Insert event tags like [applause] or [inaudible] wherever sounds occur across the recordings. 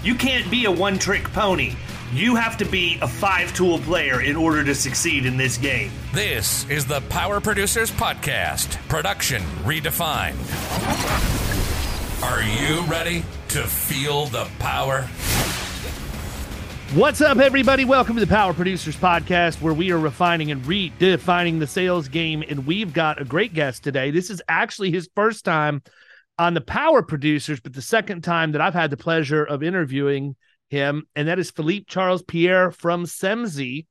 You can't be a one trick pony. You have to be a five tool player in order to succeed in this game. This is the Power Producers Podcast, production redefined. Are you ready to feel the power? What's up, everybody? Welcome to the Power Producers Podcast, where we are refining and redefining the sales game. And we've got a great guest today. This is actually his first time on the Power Producers, but the second time that I've had the pleasure of interviewing him, and that is Philippe Charles Pierre from Semsee.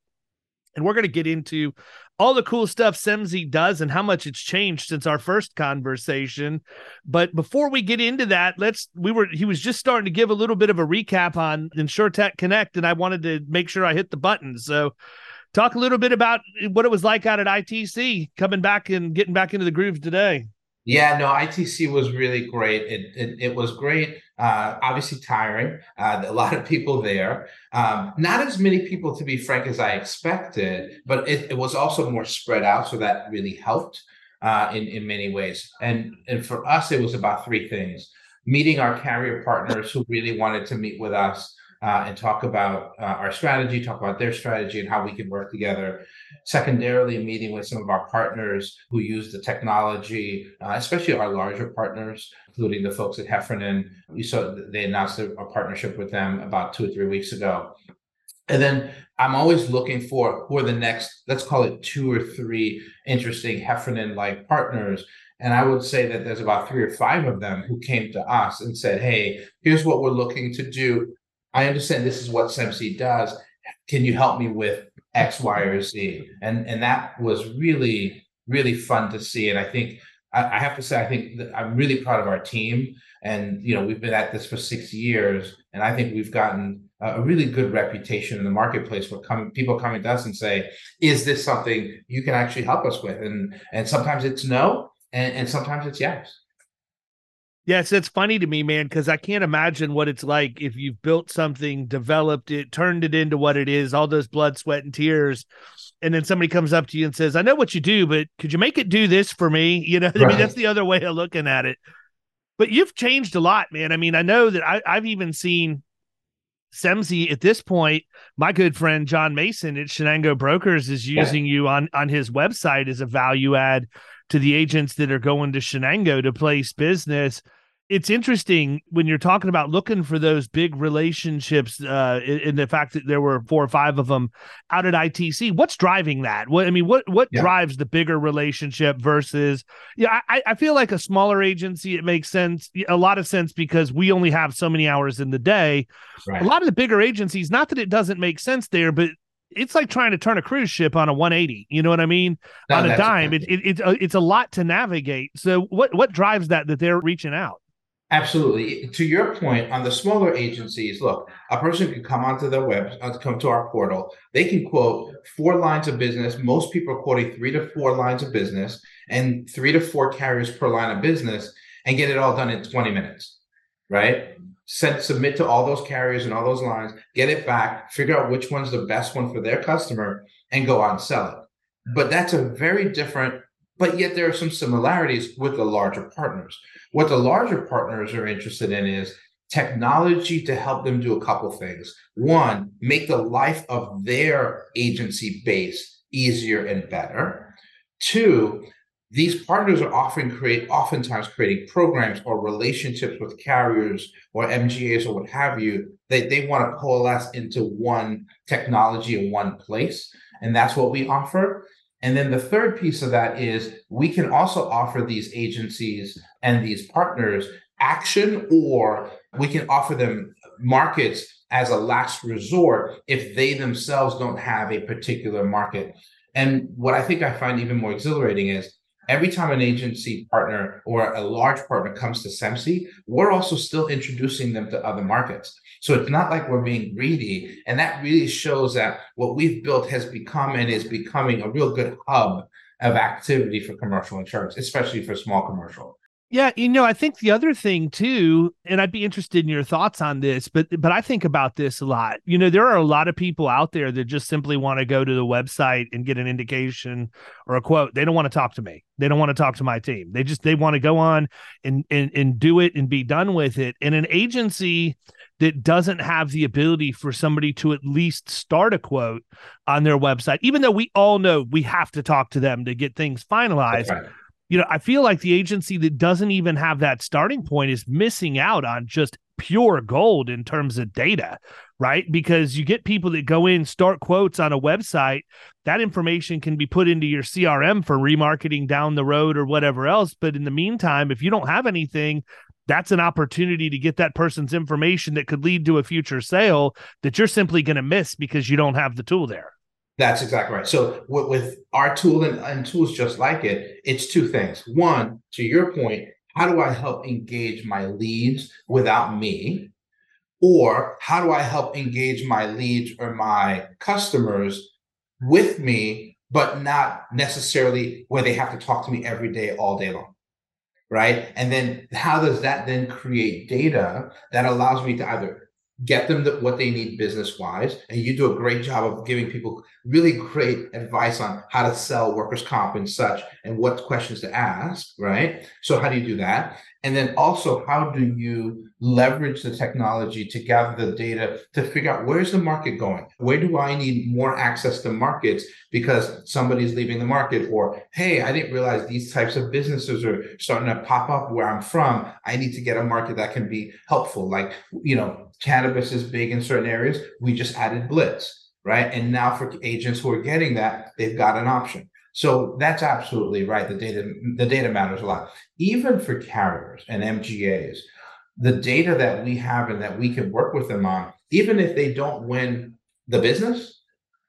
And we're going to get into all the cool stuff Semsee does and how much it's changed since our first conversation. But before we get into that, let's we were he was just starting to give a little bit of a recap on InsurTech Connect, and I wanted to make sure I hit the button. So talk a little bit about what it was like out at ITC, coming back and getting back into the groove today. Yeah, no, ITC was really great. It it, it was great. Uh, obviously tiring. Uh, a lot of people there. Um, not as many people, to be frank, as I expected. But it, it was also more spread out, so that really helped uh, in in many ways. And and for us, it was about three things: meeting our carrier partners who really wanted to meet with us uh, and talk about uh, our strategy, talk about their strategy and how we can work together. Secondarily, meeting with some of our partners who use the technology, uh, especially our larger partners, including the folks at Heffernan. We saw they announced a, partnership with them about two or three weeks ago. And then I'm always looking for who are the next, let's call it two or three interesting Heffernan like partners and I would say that there's about three or five of them who came to us and said, Hey, here's what we're looking to do. I understand this is what Semsee does. Can you help me with X, Y, or Z? And and that was really really fun to see. And I think I, I have to say I think I'm really proud of our team. And you know we've been at this for six years, and I think we've gotten a really good reputation in the marketplace for coming people coming to us and say, "Is this something you can actually help us with?" And and sometimes it's no, and, and sometimes it's yes. Yes, it's funny to me, man, because I can't imagine what it's like if you've built something, developed it, turned it into what it is, all those blood, sweat, and tears. And then somebody comes up to you and says, I know what you do, but could you make it do this for me? You know, right. [laughs] I mean, that's the other way of looking at it. But you've changed a lot, man. I mean, I know that I, I've even seen Semzy at this point, my good friend John Mason at Shenango Brokers is using yeah. you on on his website as a value add to the agents that are going to Shenango to place business it's interesting when you're talking about looking for those big relationships uh in, the fact that there were four or five of them out at ITC what's driving that? What I mean what what yeah. drives the bigger relationship versus yeah I I feel like a smaller agency it makes sense a lot of sense because we only have so many hours in the day. Right. a lot of the bigger agencies not that it doesn't make sense there but it's like trying to turn a cruise ship on a 180 you know what i mean? No, on a dime. It, it, it, it's a lot to navigate. So what what drives that that they're reaching out Absolutely. To your point, on the smaller agencies, look, a person can come onto their web, uh, come to our portal. They can quote four lines of business. Most people are quoting three to four lines of business and three to four carriers per line of business and get it all done in 20 minutes, right? Send, submit to all those carriers and all those lines, get it back, figure out which one's the best one for their customer and go and sell it. But that's a very different but yet there are some similarities with the larger partners. What the larger partners are interested in is technology to help them do a couple things. One, make the life of their agency base easier and better. Two, these partners are often create oftentimes creating programs or relationships with carriers or MGAs or what have you. They they want to coalesce into one technology in one place. And that's what we offer. And then the third piece of that is we can also offer these agencies and these partners action, or we can offer them markets as a last resort if they themselves don't have a particular market. And what I think I find even more exhilarating is every time an agency partner or a large partner comes to Semsee, we're also still introducing them to other markets. So it's not like we're being greedy. And that really shows that what we've built has become and is becoming a real good hub of activity for commercial insurance, especially for small commercial. Yeah, you know, I think the other thing too, and I'd be interested in your thoughts on this, but but I think about this a lot. You know, there are a lot of people out there that just simply want to go to the website and get an indication or a quote. They don't want to talk to me. They don't want to talk to my team. They just they want to go on and and and do it and be done with it. And an agency that doesn't have the ability for somebody to at least start a quote on their website, even though we all know we have to talk to them to get things finalized you know, I feel like the agency that doesn't even have that starting point is missing out on just pure gold in terms of data, right? Because you get people that go in, start quotes on a website, that information can be put into your CRM for remarketing down the road or whatever else. But in the meantime, if you don't have anything, that's an opportunity to get that person's information that could lead to a future sale that you're simply going to miss because you don't have the tool there. That's exactly right. So with, with our tool and, and tools just like it, it's two things. One, to your point, how do I help engage my leads without me? Or how do I help engage my leads or my customers with me, but not necessarily where they have to talk to me every day, all day long? Right. And then how does that then create data that allows me to either get them the, what they need business wise and you do a great job of giving people really great advice on how to sell workers comp and such and what questions to ask right? So how do you do that? And then also how do you leverage the technology to gather the data to figure out where's the market going? Where do i need more access to markets because somebody's leaving the market? Or hey i didn't realize these types of businesses are starting to pop up where i'm from. I need to get a market that can be helpful. Like you know cannabis is big in certain areas. We just added Blitz, right? And now for agents who are getting that, they've got an option. So that's absolutely right. The data, the data matters a lot. Even for carriers and MGAs, the data that we have and that we can work with them on, even if they don't win the business,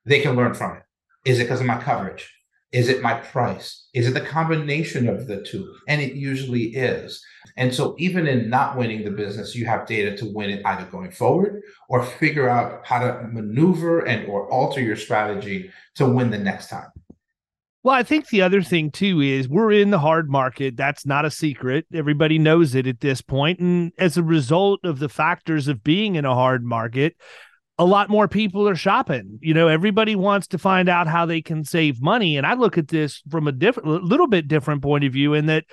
they can learn from it. Is it because of my coverage? Is it my price? Is it the combination of the two? And it usually is. And so, even in not winning the business, you have data to win it either going forward or figure out how to maneuver and or alter your strategy to win the next time. Well, I think the other thing too is we're in the hard market. That's not a secret. Everybody knows it at this point. And as a result of the factors of being in a hard market, a lot more people are shopping. You know, everybody wants to find out how they can save money. And I look at this from a different, little bit different point of view in that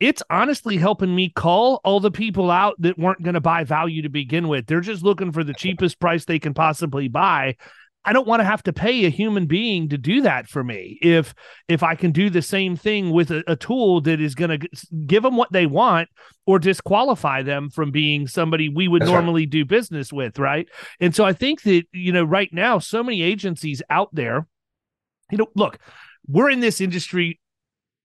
it's honestly helping me call all the people out that weren't going to buy value to begin with. They're just looking for the cheapest price they can possibly buy. I don't want to have to pay a human being to do that for me. If if I can do the same thing with a, a tool that is going to give them what they want or disqualify them from being somebody we would That's normally right. do business with, right? And so I think that you know right now so many agencies out there you know look, we're in this industry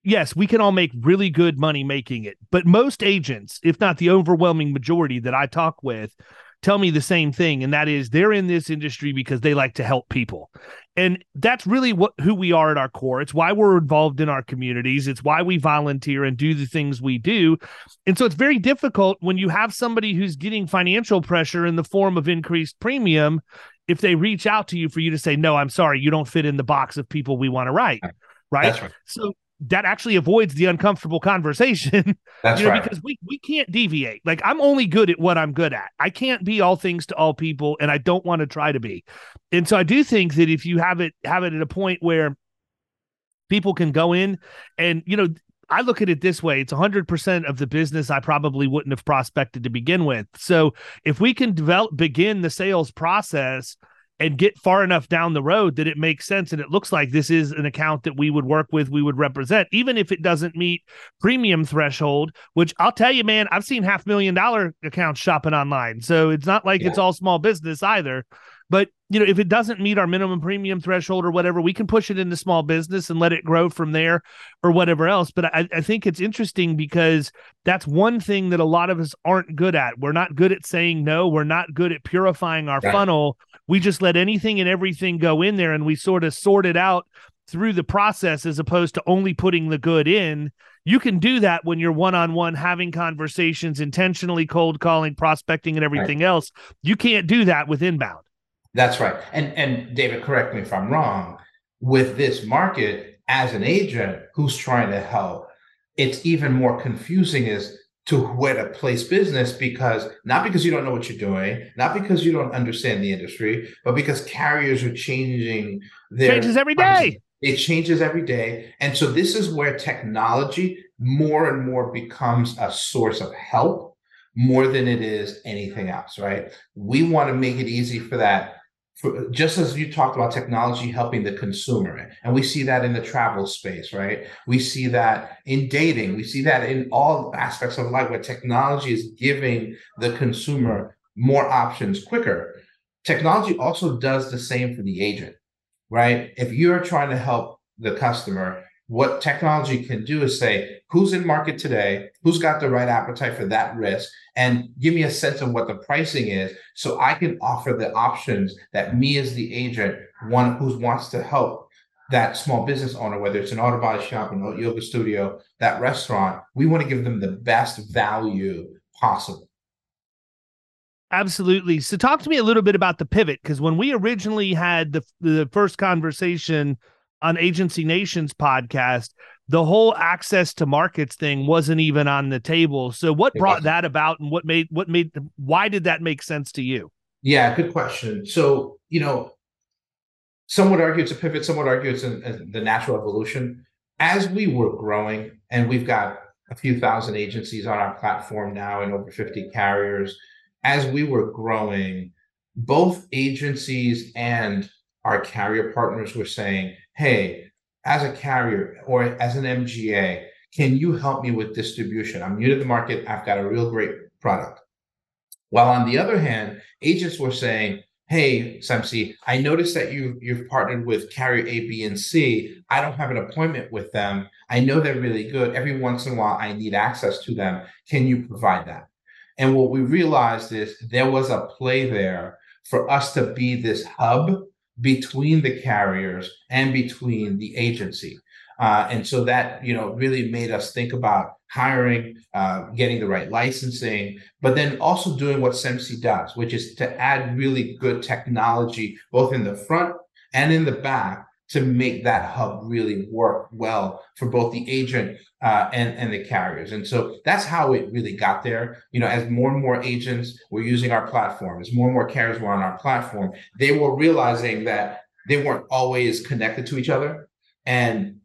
yes, we can all make really good money making it, but most agents, if not the overwhelming majority that I talk with, tell me the same thing and that is they're in this industry because they like to help people. And that's really what who we are at our core. It's why we're involved in our communities. It's why we volunteer and do the things we do. And so it's very difficult when you have somebody who's getting financial pressure in the form of increased premium if they reach out to you for you to say no i'm sorry you don't fit in the box of people we want to write right? right. So that actually avoids the uncomfortable conversation. [laughs] That's you know, right. Because we we can't deviate. Like I'm only good at what I'm good at. I can't be all things to all people, and I don't want to try to be. And so I do think that if you have it have it at a point where people can go in and you know I look at it this way it's 100% of the business I probably wouldn't have prospected to begin with. So if we can develop begin the sales process and get far enough down the road that it makes sense and it looks like this is an account that we would work with, we would represent, even if it doesn't meet premium threshold, which I'll tell you, man, I've seen half million dollar accounts shopping online. So it's not like yeah. it's all small business either. But you know, if it doesn't meet our minimum premium threshold or whatever, we can push it into small business and let it grow from there or whatever else. But I, I, think it's interesting because that's one thing that a lot of us aren't good at. We're not good at saying no. We're not good at purifying our funnel. We just let anything and everything go in there and we sort of sort it out through the process as opposed to only putting the good in. You can do that when you're one on one having conversations, intentionally cold calling, prospecting, and everything right. else. You can't do that with inbound. That's right. And and David, correct me if I'm wrong. With this market, as an agent who's trying to help, it's even more confusing as to where to place business because not because you don't know what you're doing, not because you don't understand the industry, but because carriers are changing their changes every day. It changes every day. And so this is where technology more and more becomes a source of help more than it is anything else, right? We want to make it easy for that for, just as you talked about technology helping the consumer and we see that in the travel space right? We see that in dating. We see that in all aspects of life where technology is giving the consumer more options quicker. Technology also does the same for the agent right? If you're trying to help the customer what technology can do is say who's in market today? Who's got the right appetite for that risk? And give me a sense of what the pricing is so i can offer the options that me as the agent one who wants to help that small business owner whether it's an auto body shop an yoga studio that restaurant we want to give them the best value possible. Absolutely. So talk to me a little bit about the pivot because when we originally had the the first conversation on Agency Nations podcast, the whole access to markets thing wasn't even on the table. So what it brought wasn't. that about and what made what made why did that make sense to you? Yeah, good question. So, you know, some would argue it's a pivot, some would argue it's the natural evolution. As we were growing, and we've got a few thousand agencies on our platform now and over 50 carriers, as we were growing, both agencies and our carrier partners were saying, hey, as a carrier or as an MGA, can you help me with distribution? I'm new to the market. I've got a real great product. While on the other hand, agents were saying, Hey, Semsee, I noticed that you, you've partnered with carrier A, B, and C. I don't have an appointment with them. I know they're really good. Every once in a while, I need access to them. Can you provide that? And what we realized is there was a play there for us to be this hub between the carriers and between the agency. Uh, and so that you know really made us think about hiring, uh, getting the right licensing, but then also doing what Semsee does, which is to add really good technology both in the front and in the back to make that hub really work well for both the agent uh, and and the carriers. And so that's how it really got there. You know, as more and more agents were using our platform, as more and more carriers were on our platform, they were realizing that they weren't always connected to each other, and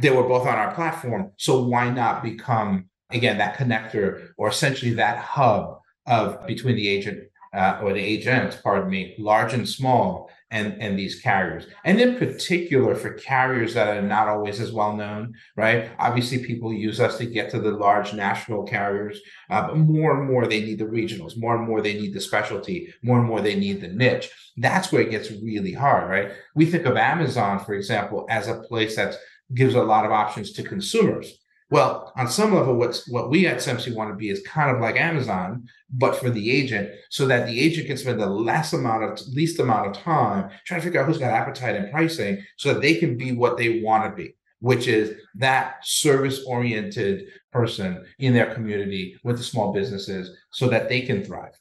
they were both on our platform. So why not become again that connector or essentially that hub of between the agent uh, or the agents, pardon me, large and small, and, and these carriers. And in particular for carriers that are not always as well known, right? Obviously, people use us to get to the large national carriers, uh, but more and more they need the regionals, more and more they need the specialty, more and more they need the niche. That's where it gets really hard, right? We think of Amazon, for example, as a place that gives a lot of options to consumers well, on some level, what's what we at Semsee want to be is kind of like Amazon, but for the agent, so that the agent can spend the less amount of least amount of time trying to figure out who's got appetite and pricing, so that they can be what they want to be, which is that service-oriented person in their community with the small businesses, so that they can thrive.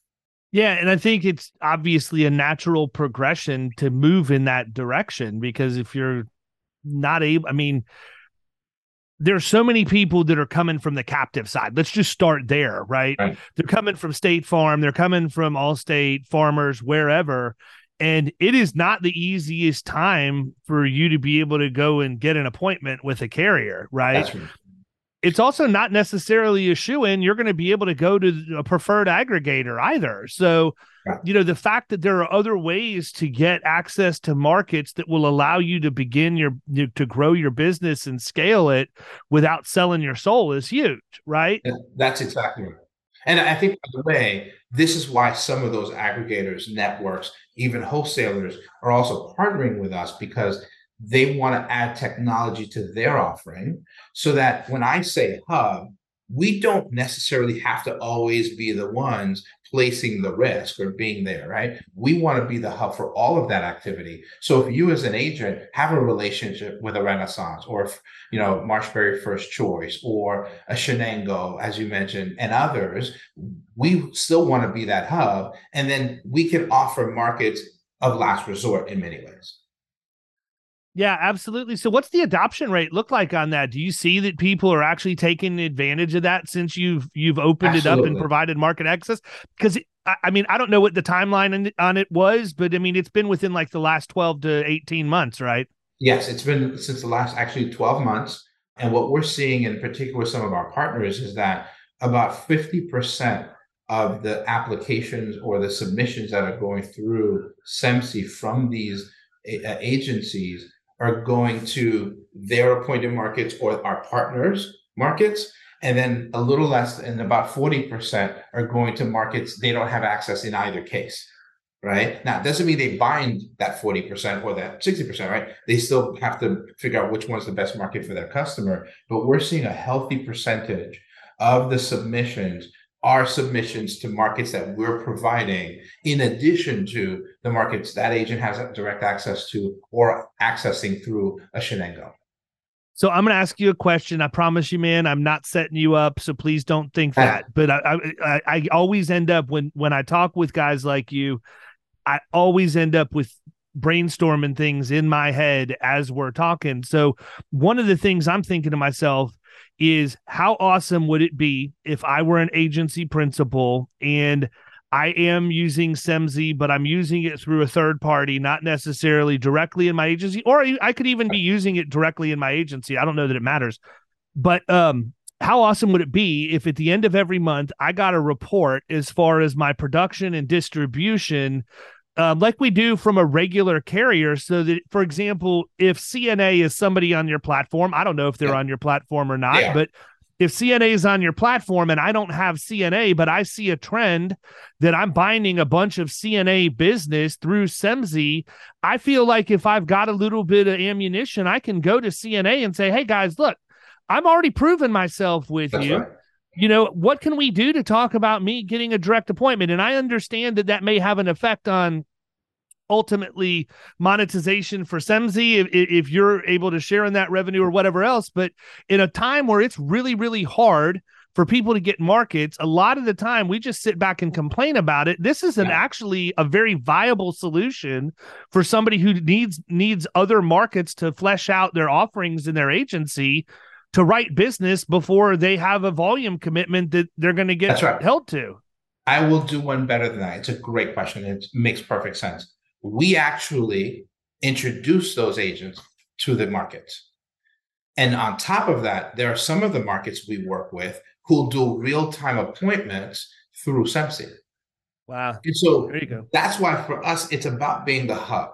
Yeah, and I think it's obviously a natural progression to move in that direction because if you're not able, I mean, there's so many people that are coming from the captive side. Let's just start there, right? right? They're coming from State Farm, they're coming from Allstate, Farmers, wherever. And it is not the easiest time for you to be able to go and get an appointment with a carrier, right? right. It's also not necessarily a shoe in. You're going to be able to go to a preferred aggregator either. So, you know, the fact that there are other ways to get access to markets that will allow you to begin your to grow your business and scale it without selling your soul is huge, right? That's exactly right. And I think, by the way, this is why some of those aggregators, networks, even wholesalers are also partnering with us because they want to add technology to their offering so that when I say hub, we don't necessarily have to always be the ones placing the risk or being there, right? We want to be the hub for all of that activity. So if you as an agent have a relationship with a Renaissance or, you know, Marshberry First Choice or a Shenango, as you mentioned, and others, we still want to be that hub. And then we can offer markets of last resort in many ways. Yeah, absolutely. So what's the adoption rate look like on that? Do you see that people are actually taking advantage of that since you've you've opened absolutely. it up and provided market access? Because I mean, I don't know what the timeline on it was, but I mean, it's been within like the last 12 to 18 months, right? Yes, it's been since the last actually 12 months. And what we're seeing in particular with some of our partners is that about 50% of the applications or the submissions that are going through Semsee from these eh, eh, agencies are going to their appointed markets or our partners' markets. And then a little less than about 40% are going to markets they don't have access in either case. Right. Now, it doesn't mean they bind that 40% or that 60%, right? They still have to figure out which one's the best market for their customer. But we're seeing a healthy percentage of the submissions our submissions to markets that we're providing, in addition to the markets that agent has direct access to or accessing through a Shenango. So I'm going to ask you a question. I promise you, man, I'm not setting you up, so please don't think that. But I, I, I always end up when when I talk with guys like you, I always end up with brainstorming things in my head as we're talking. So one of the things I'm thinking to myself is how awesome would it be if I were an agency principal and I am using Semsee, but I'm using it through a third party, not necessarily directly in my agency, or I could even be using it directly in my agency. I don't know that it matters. But um, how awesome would it be if at the end of every month I got a report as far as my production and distribution um, like we do from a regular carrier. So that, for example, if CNA is somebody on your platform, I don't know if they're yeah. on your platform or not, yeah. but if CNA is on your platform and I don't have CNA, but I see a trend that I'm binding a bunch of CNA business through Semsee, I feel like if I've got a little bit of ammunition, I can go to CNA and say, hey guys, look, I'm already proven myself with That's you. Right you know, what can we do to talk about me getting a direct appointment? And I understand that that may have an effect on ultimately monetization for Semsee if, if you're able to share in that revenue or whatever else. But in a time where it's really, really hard for people to get markets, a lot of the time we just sit back and complain about it. This is an yeah. actually a very viable solution for somebody who needs needs other markets to flesh out their offerings in their agency to write business before they have a volume commitment that they're going to get right. held to? I will do one better than that. It's a great question. It makes perfect sense. We actually introduce those agents to the markets. And on top of that, there are some of the markets we work with who'll do real time appointments through Semsee. Wow. And so there you go. that's why for us, it's about being the hub.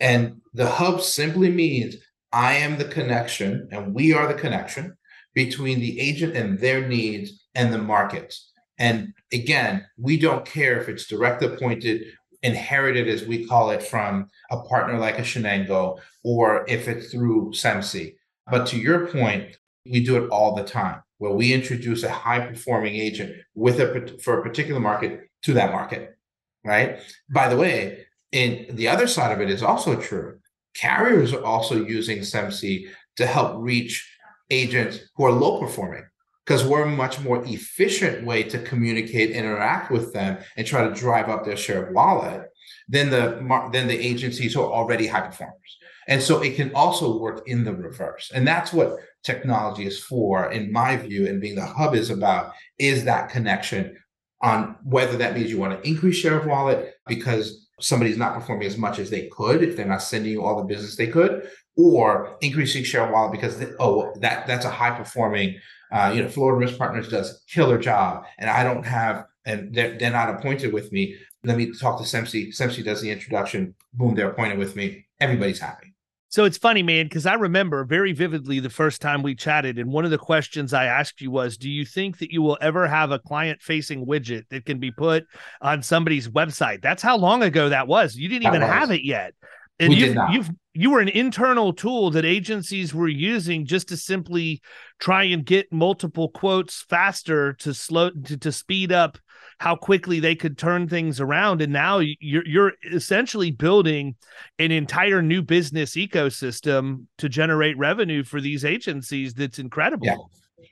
And the hub simply means I am the connection, and we are the connection between the agent and their needs and the markets. And again, we don't care if it's direct appointed, inherited, as we call it, from a partner like a Shenango, or if it's through Semsee. But to your point, we do it all the time where we introduce a high performing agent with a for a particular market to that market, right? By the way, in the other side of it is also true carriers are also using Semsee to help reach agents who are low performing because we're a much more efficient way to communicate interact with them and try to drive up their share of wallet than the than the agencies who are already high performers. And so it can also work in the reverse. And that's what technology is for in my view and being the hub is about is that connection on whether that means you want to increase share of wallet because somebody's not performing as much as they could if they're not sending you all the business they could, or increasing share of wallet because they, oh that that's a high performing uh, you know Florida Risk Partners does killer job and I don't have and they're, they're not appointed with me. Let me talk to Semsee. Semsee does the introduction. Boom, they're appointed with me. Everybody's happy. So it's funny, man, because I remember very vividly the first time we chatted, and one of the questions I asked you was, "Do you think that you will ever have a client-facing widget that can be put on somebody's website?" That's how long ago that was. You didn't even have it yet, and we you've, you've you were an internal tool that agencies were using just to simply try and get multiple quotes faster to slow to, to speed up how quickly they could turn things around. And now you're you're essentially building an entire new business ecosystem to generate revenue for these agencies that's incredible. Yeah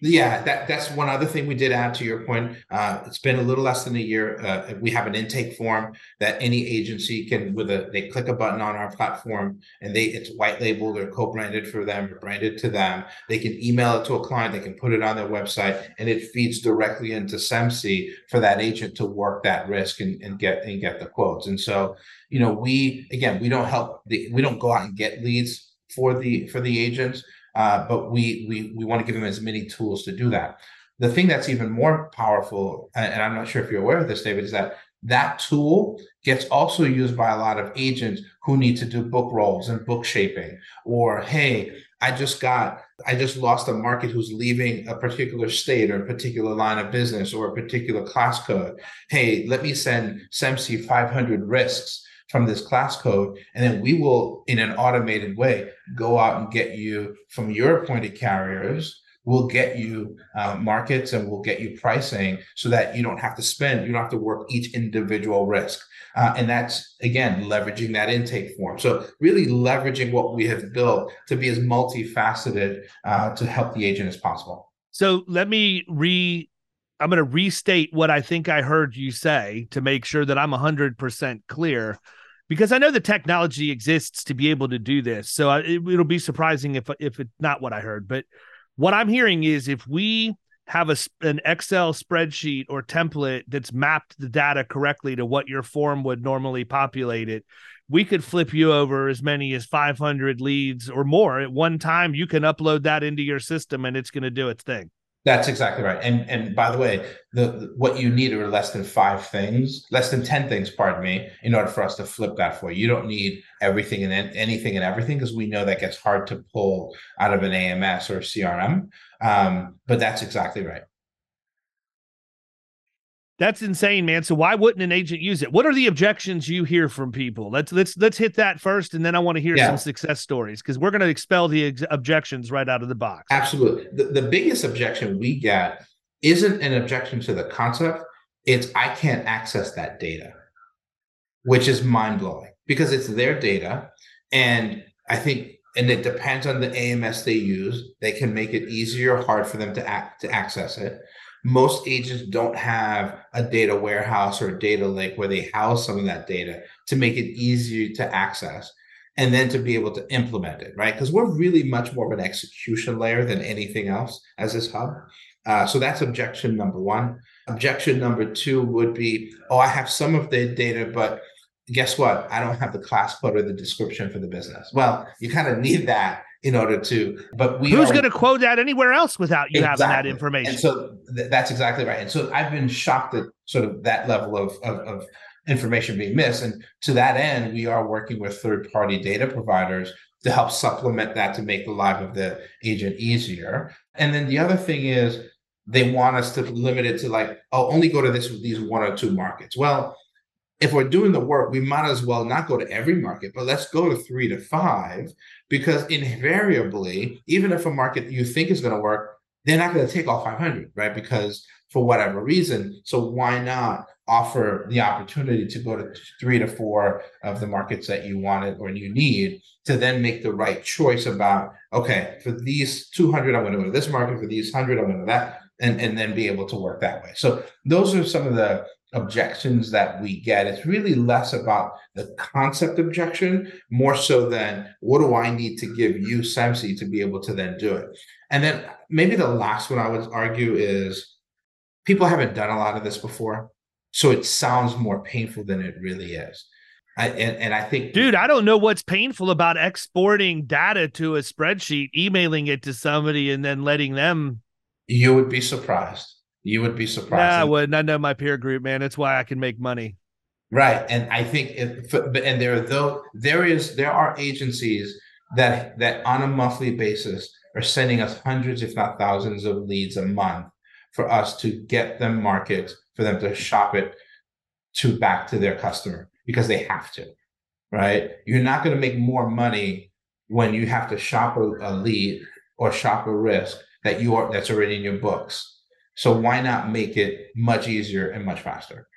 yeah, that, that's one other thing we did add to your point. Uh, it's been a little less than a year. Uh, we have an intake form that any agency can, with a they click a button on our platform, and they it's white labeled or co-branded for them or branded to them. They can email it to a client. They can put it on their website, and it feeds directly into Semsee for that agent to work that risk and, and get and get the quotes. And so, you know, we again we don't help the we don't go out and get leads for the for the agents uh, but we we we want to give them as many tools to do that. The thing that's even more powerful, and I'm not sure if you're aware of this, David, is that that tool gets also used by a lot of agents who need to do book rolls and book shaping. Or hey i just got i just lost a market who's leaving a particular state or a particular line of business or a particular class code. Hey let me send Semsee 500 risks from this class code. And then we will, in an automated way, go out and get you from your appointed carriers. We'll get you uh, markets and we'll get you pricing so that you don't have to spend, you don't have to work each individual risk. Uh, and that's, again, leveraging that intake form. So, really leveraging what we have built to be as multifaceted uh, to help the agent as possible. So, let me re I'm going to restate what I think I heard you say to make sure that I'm 100% clear because I know the technology exists to be able to do this. So I, it, it'll be surprising if if it's not what I heard. But what I'm hearing is if we have a an Excel spreadsheet or template that's mapped the data correctly to what your form would normally populate it, we could flip you over as many as 500 leads or more at one time. You can upload that into your system and it's going to do its thing. That's exactly right. And and by the way, the, the, what you need are less than five things, less than ten things, pardon me, in order for us to flip that for you. You don't need everything and anything and everything because we know that gets hard to pull out of an AMS or CRM. Um, but that's exactly right. That's insane, man. So why wouldn't an agent use it? What are the objections you hear from people? Let's let's let's hit that first, and then I want to hear yeah. some success stories because we're going to expel the ex- objections right out of the box. Absolutely. The, the biggest objection we get isn't an objection to the concept; it's I can't access that data, which is mind blowing because it's their data, and I think and it depends on the AMS they use. They can make it easier or hard for them to act to access it most agents don't have a data warehouse or a data lake where they house some of that data to make it easier to access and then to be able to implement it, right? Because we're really much more of an execution layer than anything else as this hub. Uh, so that's objection number one. Objection number two would be, oh, I have some of the data, but guess what? I don't have the class code or the description for the business. Well, you kind of need that in order to but we who's going to quote that anywhere else without you exactly. having that information and so th- that's exactly right. And so i've been shocked at sort of that level of, of, of information being missed. And to that end we are working with third party data providers to help supplement that to make the life of the agent easier. And then the other thing is they want us to limit it to like oh only go to this these one or two markets. Well if we're doing the work, we might as well not go to every market, but let's go to three to five, because invariably, even if a market you think is going to work, they're not going to take all 500, right? Because for whatever reason. So why not offer the opportunity to go to three to four of the markets that you wanted or you need to then make the right choice about, okay, for these 200, I'm going to go to this market. For these 100, I'm going to that. And, and then be able to work that way. So those are some of the objections that we get. It's really less about the concept objection, more so than what do I need to give you, Semsee, to be able to then do it. And then maybe the last one I would argue is people haven't done a lot of this before. So it sounds more painful than it really is. I, and, and I think, dude, I don't know what's painful about exporting data to a spreadsheet, emailing it to somebody, and then letting them. You would be surprised. You would be surprised. Nah, I wouldn't. I know my peer group, man. It's why I can make money. Right, and I think, if, and there though there is there are agencies that that on a monthly basis are sending us hundreds, if not thousands, of leads a month for us to get them market for them to shop it to back to their customer because they have to, right? You're not going to make more money when you have to shop a, a lead or shop a risk that you are that's already in your books. So why not make it much easier and much faster?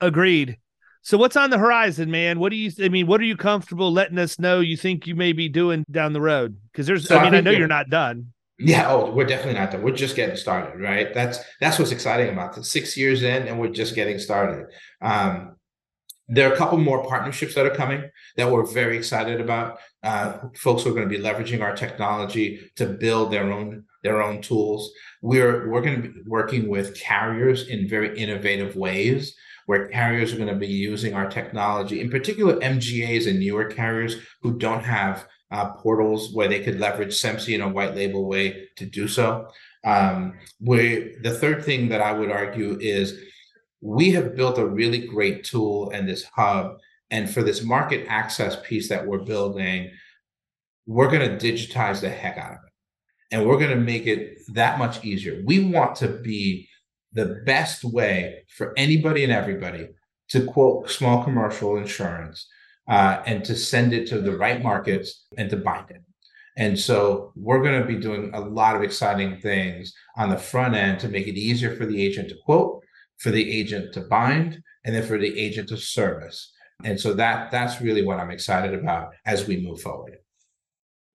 Agreed. So what's on the horizon, man? What do you I mean, what are you comfortable letting us know you think you may be doing down the road? Because there's so I mean, I, I know you're not done. Yeah, oh, we're definitely not done. We're just getting started, right? That's that's what's exciting about this. Six years in, and we're just getting started. Um, there are a couple more partnerships that are coming that we're very excited about. Uh, folks who are going to be leveraging our technology to build their own their own tools. We're we're going to be working with carriers in very innovative ways, where carriers are going to be using our technology, in particular MGAs and newer carriers who don't have uh, portals where they could leverage Semsee in a white label way to do so. Um, we, the third thing that I would argue is we have built a really great tool and this hub. And for this market access piece that we're building, we're going to digitize the heck out of it. And we're going to make it that much easier. We want to be the best way for anybody and everybody to quote small commercial insurance uh, and to send it to the right markets and to bind it. And so we're going to be doing a lot of exciting things on the front end to make it easier for the agent to quote, for the agent to bind, and then for the agent to service. And so that that's really what I'm excited about as we move forward.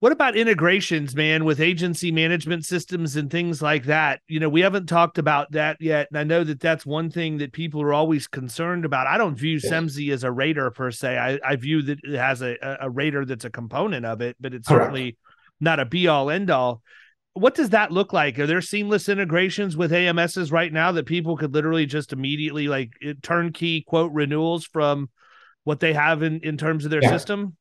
What about integrations, man, with agency management systems and things like that? You know, we haven't talked about that yet. And I know that that's one thing that people are always concerned about. I don't view Semsee as a rater per se. I, I view that it has a, a rater that's a component of it, but it's Correct. certainly not a be all end all. What does that look like? Are there seamless integrations with AMSs right now that people could literally just immediately like turnkey quote renewals from what they have in, in terms of their yeah. system?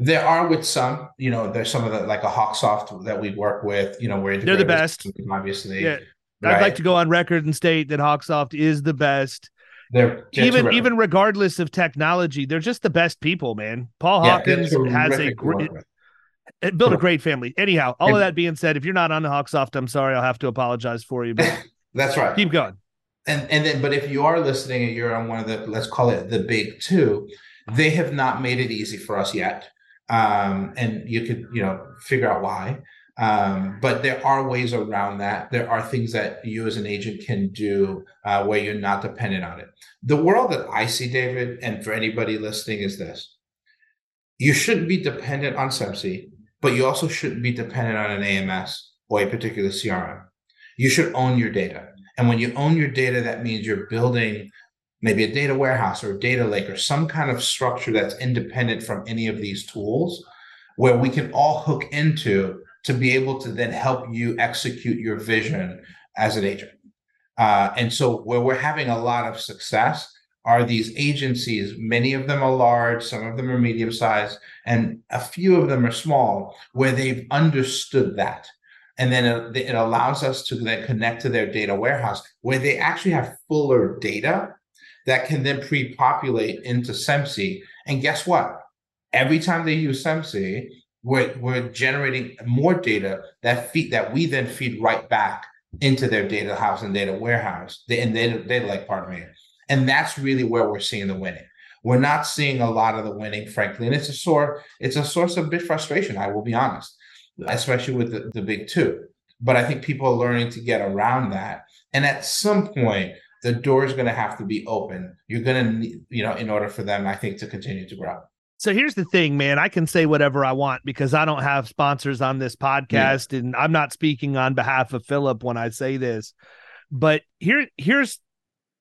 There are with some, you know, there's some of the like a Hawksoft that we work with, you know, where they're the best, obviously. Yeah, right? I'd like to go on record and state that Hawksoft is the best. They're, they're even terrific. even regardless of technology, they're just the best people, man. Paul yeah, Hawkins has a great eh, built a great family. Anyhow, all of that being said, if you're not on the Hawksoft, I'm sorry, I'll have to apologize for you. But [laughs] that's right. Keep going. And and then, but if you are listening and you're on one of the let's call it the big two, they have not made it easy for us yet um, and you could you know figure out why. Um, but there are ways around that. There are things that you as an agent can do uh, where you're not dependent on it. The world that I see, David, and for anybody listening, is this: you shouldn't be dependent on Semsee, but you also shouldn't be dependent on an AMS or a particular CRM. You should own your data. And when you own your data, that means you're building maybe a data warehouse or a data lake or some kind of structure that's independent from any of these tools where we can all hook into to be able to then help you execute your vision as an agent. Uh, and so, where we're having a lot of success are these agencies. Many of them are large, some of them are medium sized, and a few of them are small, where they've understood that. And then it, it allows us to then connect to their data warehouse where they actually have fuller data that can then pre-populate into Semsee. And guess what? Every time they use Semsee, we're, we're generating more data that feed that we then feed right back into their data house and data warehouse, and data, data lake, pardon me. And that's really where we're seeing the winning. We're not seeing a lot of the winning, frankly, and it's a sore, it's a source of bit frustration. I will be honest, especially with the, the big two. But I think people are learning to get around that. And at some point, the door is going to have to be open. You're going to, you know, in order for them, I think, to continue to grow. So here's the thing, man. I can say whatever I want because I don't have sponsors on this podcast, yeah. and I'm not speaking on behalf of Philip when I say this. But here, here's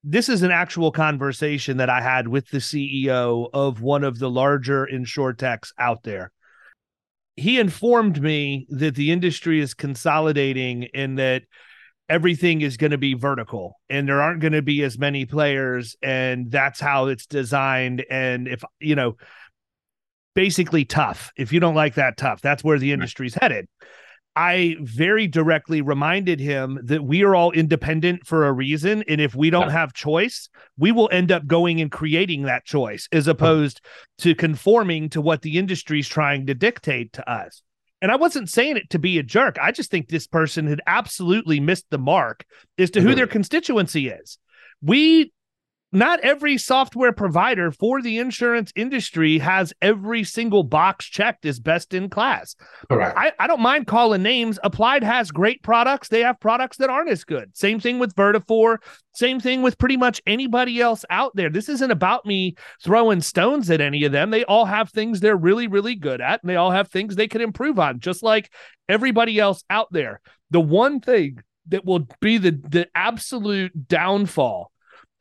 this is an actual conversation that I had with the CEO of one of the larger insurtechs out there. He informed me that the industry is consolidating and that everything is going to be vertical and there aren't going to be as many players and that's how it's designed and if you know basically tough if you don't like that tough that's where the industry's headed I very directly reminded him that we are all independent for a reason. And if we don't have choice, we will end up going and creating that choice as opposed to conforming to what the industry is trying to dictate to us. And I wasn't saying it to be a jerk. I just think this person had absolutely missed the mark as to who mm-hmm. their constituency is. We not every software provider for the insurance industry has every single box checked as best in class. Correct. I, I don't mind calling names. Applied has great products. They have products that aren't as good. Same thing with Vertafore. Same thing with pretty much anybody else out there. This isn't about me throwing stones at any of them. They all have things they're really, really good at, and they all have things they can improve on, just like everybody else out there. The one thing that will be the the absolute downfall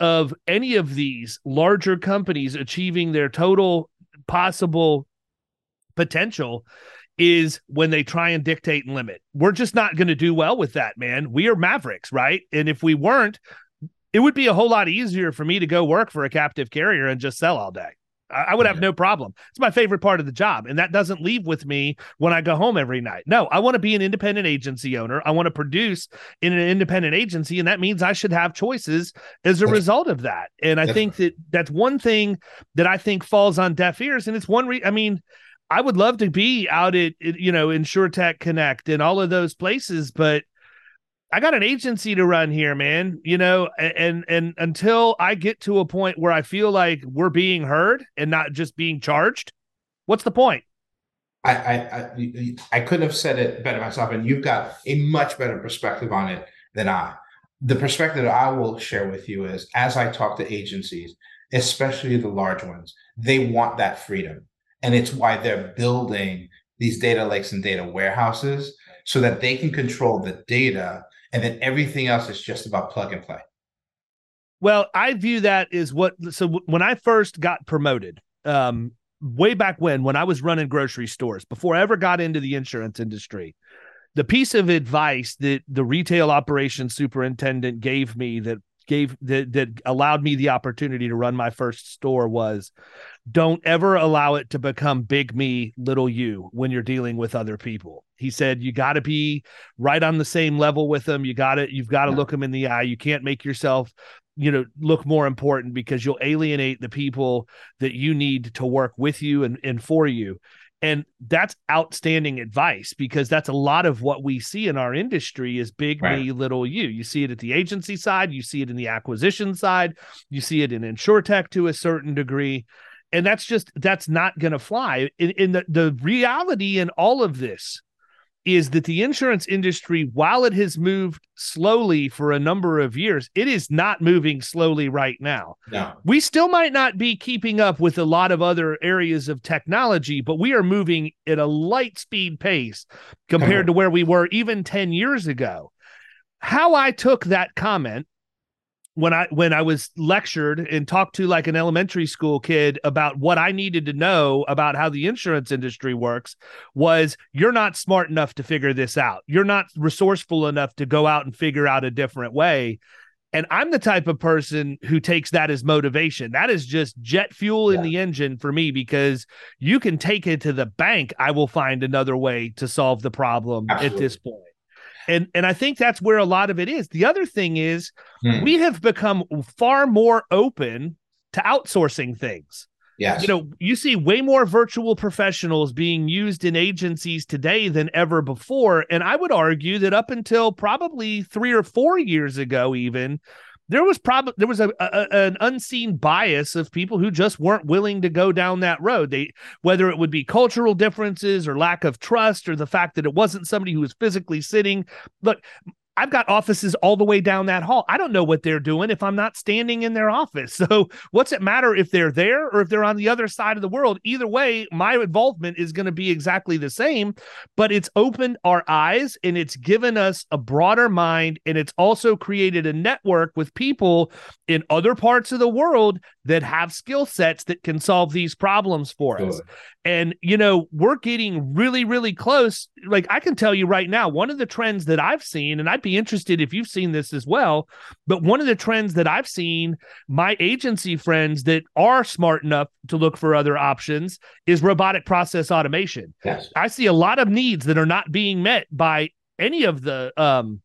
of any of these larger companies achieving their total possible potential is when they try and dictate and limit. We're just not going to do well with that, man. We are mavericks, right? And if we weren't, it would be a whole lot easier for me to go work for a captive carrier and just sell all day. I would have no problem. It's my favorite part of the job. And that doesn't leave with me when I go home every night. No, I want to be an independent agency owner. I want to produce in an independent agency. And that means I should have choices as a result of that. And I think that that's one thing that I think falls on deaf ears. And it's one, re- I mean, I would love to be out at, you know, InsurTech Connect and all of those places, but I got an agency to run here, man. You know, and and until I get to a point where I feel like we're being heard and not just being charged, what's the point? I I I, couldn't have said it better myself, and you've got a much better perspective on it than I. The perspective I will share with you is as I talk to agencies, especially the large ones, they want that freedom. And it's why they're building these data lakes and data warehouses so that they can control the data and then everything else is just about plug and play. Well, I view that as what so when I first got promoted, um, way back when when I was running grocery stores, before I ever got into the insurance industry, the piece of advice that the retail operations superintendent gave me that gave that that allowed me the opportunity to run my first store was don't ever allow it to become big me little you when you're dealing with other people. He said you got to be right on the same level with them you got to you've got to look them in the eye. You can't make yourself you know look more important because you'll alienate the people that you need to work with you and, and for you and that's outstanding advice because that's a lot of what we see in our industry is big right. me little you. You see it at the agency side you see it in the acquisition side you see it in insurtech to a certain degree. And that's just that's not going to fly. In, in the, the reality in all of this is that the insurance industry, while it has moved slowly for a number of years, it is not moving slowly right now. No. We still might not be keeping up with a lot of other areas of technology, but we are moving at a light speed pace compared uh-huh. to where we were even 10 years ago. How I took that comment when I when I was lectured and talked to like an elementary school kid about what I needed to know about how the insurance industry works was you're not smart enough to figure this out. You're not resourceful enough to go out and figure out a different way. And I'm the type of person who takes that as motivation. That is just jet fuel in the engine for me because you can take it to the bank. I will find another way to solve the problem Absolutely. at this point and and i think that's where a lot of it is the other thing is hmm. we have become far more open to outsourcing things Yes. You know, you see way more virtual professionals being used in agencies today than ever before. And I would argue that up until probably three or four years ago, even, there was probably there was a, a, an unseen bias of people who just weren't willing to go down that road. They whether it would be cultural differences or lack of trust or the fact that it wasn't somebody who was physically sitting. Look I've got offices all the way down that hall. I don't know what they're doing if I'm not standing in their office. [laughs] So, what's it matter if they're there or if they're on the other side of the world? Either way, my involvement is going to be exactly the same, but it's opened our eyes and it's given us a broader mind and it's also created a network with people in other parts of the world that have skill sets that can solve these problems for sure. us. And, you know, we're getting really, really close. Like, I can tell you right now, one of the trends that I've seen, and I'd be interested if you've seen this as well. But one of the trends that I've seen my agency friends that are smart enough to look for other options is robotic process automation. Yes. I see a lot of needs that are not being met by any of the um,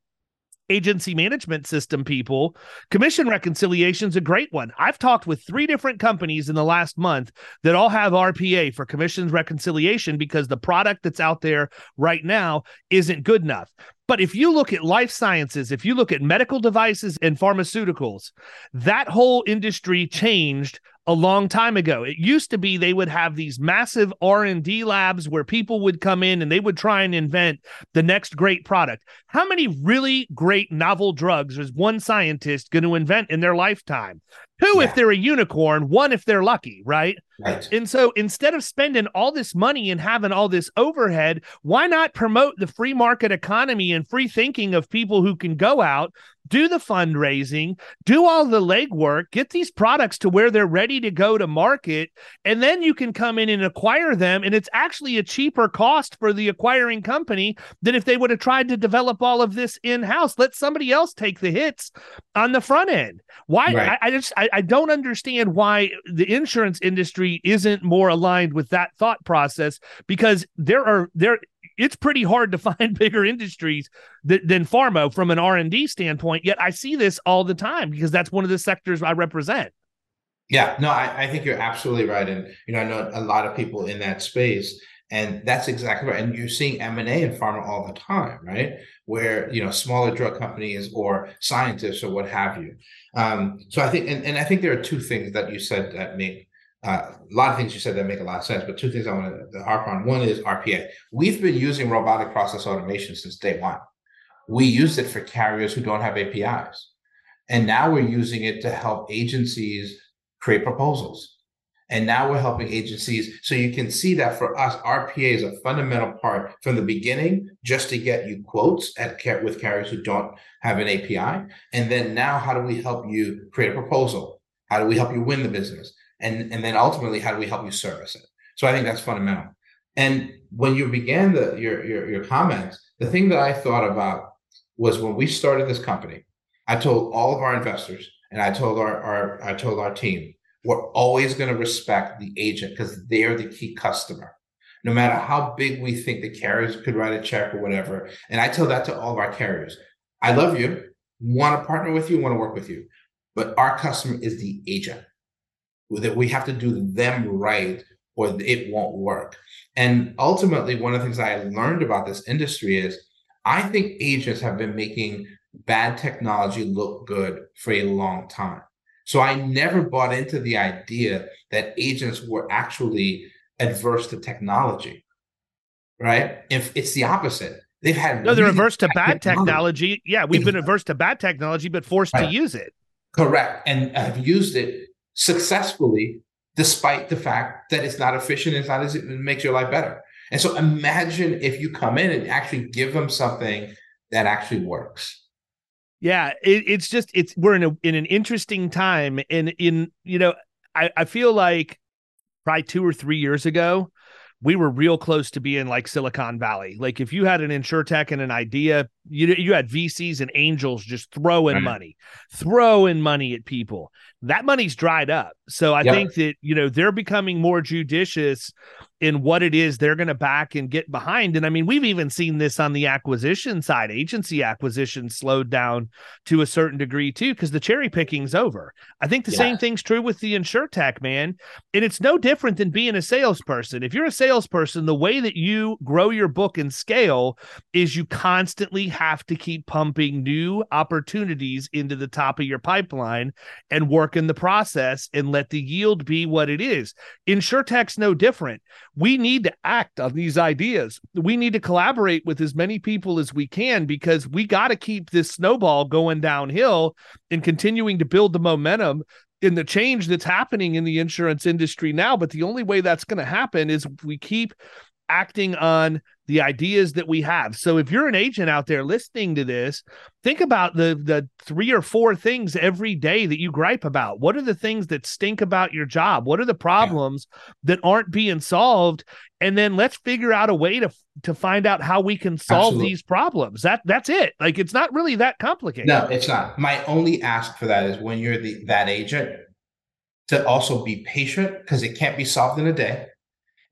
agency management system people, commission reconciliation is a great one. I've talked with three different companies in the last month that all have RPA for commissions reconciliation because the product that's out there right now isn't good enough. But if you look at life sciences, if you look at medical devices and pharmaceuticals, that whole industry changed a long time ago. It used to be they would have these massive R&D labs where people would come in and they would try and invent the next great product. How many really great novel drugs is one scientist going to invent in their lifetime? Two yeah. if they're a unicorn, one if they're lucky, right? Right. And so instead of spending all this money and having all this overhead, why not promote the free market economy and free thinking of people who can go out, do the fundraising, do all the legwork, get these products to where they're ready to go to market, and then you can come in and acquire them. And it's actually a cheaper cost for the acquiring company than if they would have tried to develop all of this in house. Let somebody else take the hits on the front end. Why? Right. I, I, just I, I don't understand why the insurance industry isn't more aligned with that thought process because there are there it's pretty hard to [laughs] find bigger industries th- than pharma from an r&d standpoint yet i see this all the time because that's one of the sectors i represent. Yeah no I, I, think you're absolutely right and you know i know a lot of people in that space and that's exactly right and you're seeing m&a in pharma all the time right? Where you know smaller drug companies or scientists or what have you. Um, so i think and, and i think there are two things that you said that make uh, a lot of things you said that make a lot of sense, but two things I want to harp on. One is RPA. We've been using robotic process automation since day one. We use it for carriers who don't have APIs. And now we're using it to help agencies create proposals. And now we're helping agencies. So you can see that for us, RPA is a fundamental part from the beginning, just to get you quotes at with carriers who don't have an API. And then now, how do we help you create a proposal? How do we help you win the business? And and then ultimately how do we help you service it? So i think that's fundamental. And when you began the your your, your comments the thing that i thought about was when we started this company i told all of our investors and i told our, our i told our team we're always going to respect the agent because they're the key customer. No matter how big we think the carriers could write a check or whatever and i tell that to all of our carriers. I love you want to partner with you want to work with you but our customer is the agent that we have to do them right or it won't work. And ultimately, one of the things I learned about this industry is I think agents have been making bad technology look good for a long time. So I never bought into the idea that agents were actually adverse to technology. Right? If it's the opposite. They've had no, they're averse to bad technology. technology. Yeah, we've been averse to bad technology, but forced right. to use it. Correct. And have used it successfully, despite the fact that it's not efficient, it's not as it makes your life better. And so imagine if you come in and actually give them something that actually works. Yeah, it, it's just it's we're in a in an interesting time, and in you know I I feel like probably two or three years ago we were real close to being like Silicon Valley. Like if you had an insure tech and an idea, you you had VCs and angels just throwing right. money, throwing money at people. That money's dried up. So I yep. think that you know they're becoming more judicious in what it is they're going to back and get behind. And I mean, we've even seen this on the acquisition side. Agency acquisition slowed down to a certain degree too, because the cherry picking's over. I think the yeah. same thing's true with the insure tech, man. And it's no different than being a salesperson. If you're a salesperson, the way that you grow your book and scale is you constantly have to keep pumping new opportunities into the top of your pipeline and work in the process and let the yield be what it is. Insure tech's no different we need to act on these ideas. We need to collaborate with as many people as we can because we got to keep this snowball going downhill and continuing to build the momentum in the change that's happening in the insurance industry now. But the only way that's going to happen is we keep acting on the ideas that we have. So if you're an agent out there listening to this, think about the the three or four things every day that you gripe about. What are the things that stink about your job? What are the problems yeah. that aren't being solved? And then let's figure out a way to to find out how we can solve Absolutely. these problems. That that's it. Like it's not really that complicated. No, it's not. My only ask for that is when you're the that agent to also be patient because it can't be solved in a day.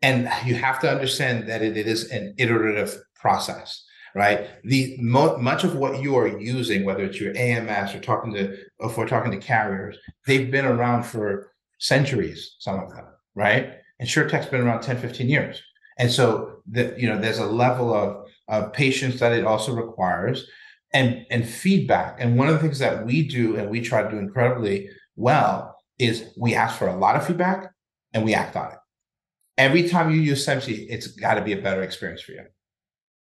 And you have to understand that it, is an iterative process, right? The mo- much of what you are using, whether it's your AMS or talking to, if we're talking to carriers, they've been around for centuries, some of them, right? InsurTech's been around 10, 15 years. And so that you know, there's a level of, of patience that it also requires and, and feedback. And one of the things that we do and we try to do incredibly well is we ask for a lot of feedback and we act on it every time you use Semsee, it's got to be a better experience for you.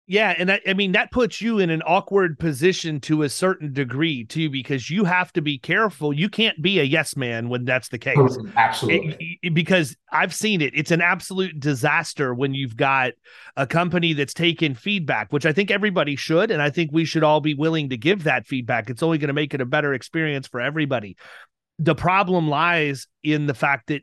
Yeah, and I, I, mean that puts you in an awkward position to a certain degree too, because you have to be careful. You can't be a yes man when that's the case. Absolutely, it, it, because I've seen it. It's an absolute disaster when you've got a company that's taken feedback, which I think everybody should, and I think we should all be willing to give that feedback. It's only going to make it a better experience for everybody. The problem lies in the fact that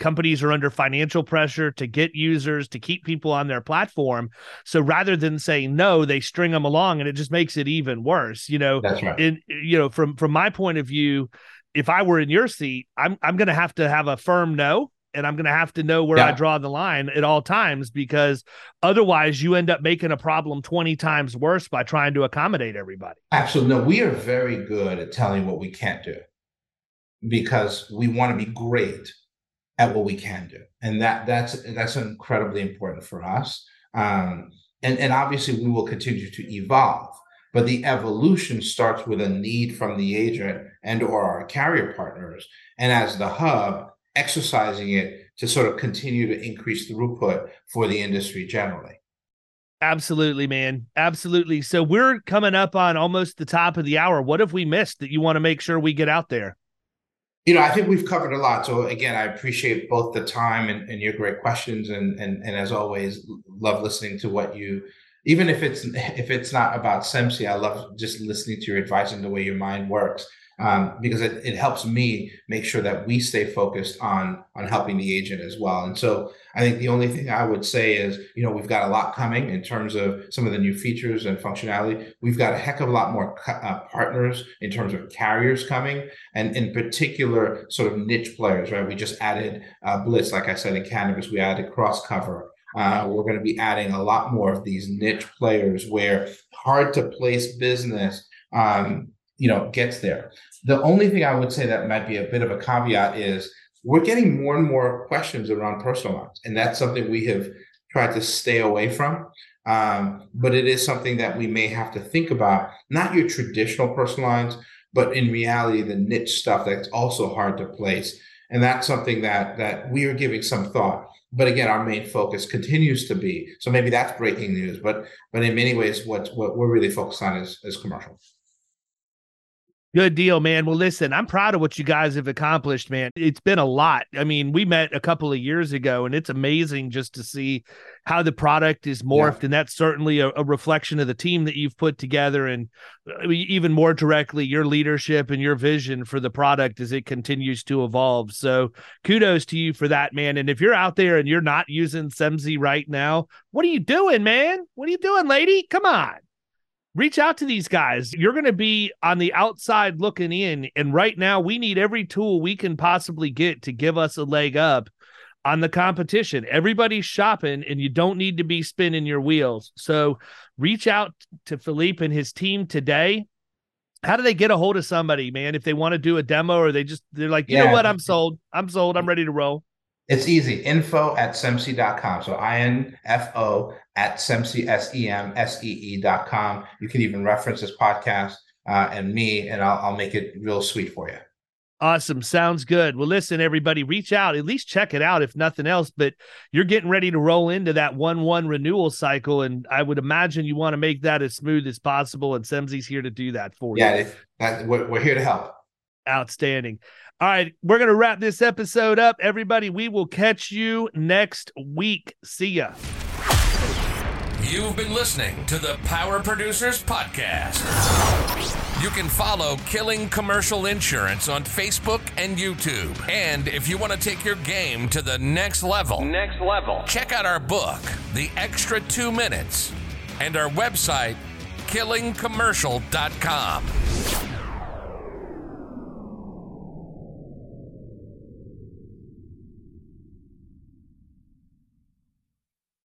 companies are under financial pressure to get users to keep people on their platform. So rather than saying no they string them along and it just makes it even worse you know? That's right. You know from from my point of view if i were in your seat i'm i'm going to have to have a firm no and i'm going to have to know where yeah. i draw the line at all times because otherwise you end up making a problem 20 times worse by trying to accommodate everybody. Absolutely no we are very good at telling what we can't do because we want to be great at what we can do, and that that's that's incredibly important for us. Um, and and obviously, we will continue to evolve. But the evolution starts with a need from the agent and or our carrier partners, and as the hub, exercising it to sort of continue to increase throughput for the industry generally. Absolutely, man. Absolutely. So we're coming up on almost the top of the hour. What have we missed that you want to make sure we get out there? You know, I think we've covered a lot. So again, I appreciate both the time and, and your great questions, and and and as always, love listening to what you, even if it's if it's not about Semsee, I love just listening to your advice and the way your mind works um, because it, it helps me make sure that we stay focused on on helping the agent as well. And so I think the only thing I would say is, you know, we've got a lot coming in terms of some of the new features and functionality. We've got a heck of a lot more uh, partners in terms of carriers coming, and in particular, sort of niche players. Right? We just added uh, Blitz, like I said, in cannabis. We added CrossCover. Uh, we're going to be adding a lot more of these niche players where hard to place business um, you know gets there. The only thing i would say that might be a bit of a caveat is we're getting more and more questions around personal lines and that's something we have tried to stay away from. Um, but it is something that we may have to think about not your traditional personal lines but in reality the niche stuff that's also hard to place. And that's something that that we are giving some thought. But again our main focus continues to be so maybe that's breaking news but but in many ways what what we're really focused on is is commercial Good deal, man. Well, listen, I'm proud of what you guys have accomplished, man. It's been a lot. I mean, we met a couple of years ago, and it's amazing just to see how the product is morphed. Yeah. And that's certainly a, a, reflection of the team that you've put together, and uh, even more directly, your leadership and your vision for the product as it continues to evolve. So, kudos to you for that, man. And if you're out there and you're not using Semsee right now, what are you doing, man? What are you doing, lady? Come on reach out to these guys. You're going to be on the outside looking in. And right now, we need every tool we can possibly get to give us a leg up on the competition. Everybody's shopping, and you don't need to be spinning your wheels. So reach out to Philippe and his team today. How do they get a hold of somebody, man? If they want to do a demo or they just, they're like, you yeah. know what? I'm sold. I'm sold. I'm ready to roll. It's easy. Info at semsee.com. So I-N-F-O at semsee, S-E-M-S-E-E dot com. You can even reference this podcast uh, and me, and I'll, I'll make it real sweet for you. Awesome. Sounds good. Well, listen, everybody, reach out, at least check it out, if nothing else. But you're getting ready to roll into that 1 1 renewal cycle. And I would imagine you want to make that as smooth as possible. And Semsee's here to do that for yeah, you. Yeah, we're here to help. Outstanding. All right, we're going to wrap this episode up. Everybody, we will catch you next week. See ya. You've been listening to the Power Producers Podcast. You can follow Killing Commercial Insurance on Facebook and YouTube. And if you want to take your game to the next level, next level, check out our book, The Extra 2 Minutes, and our website, killingcommercial.com.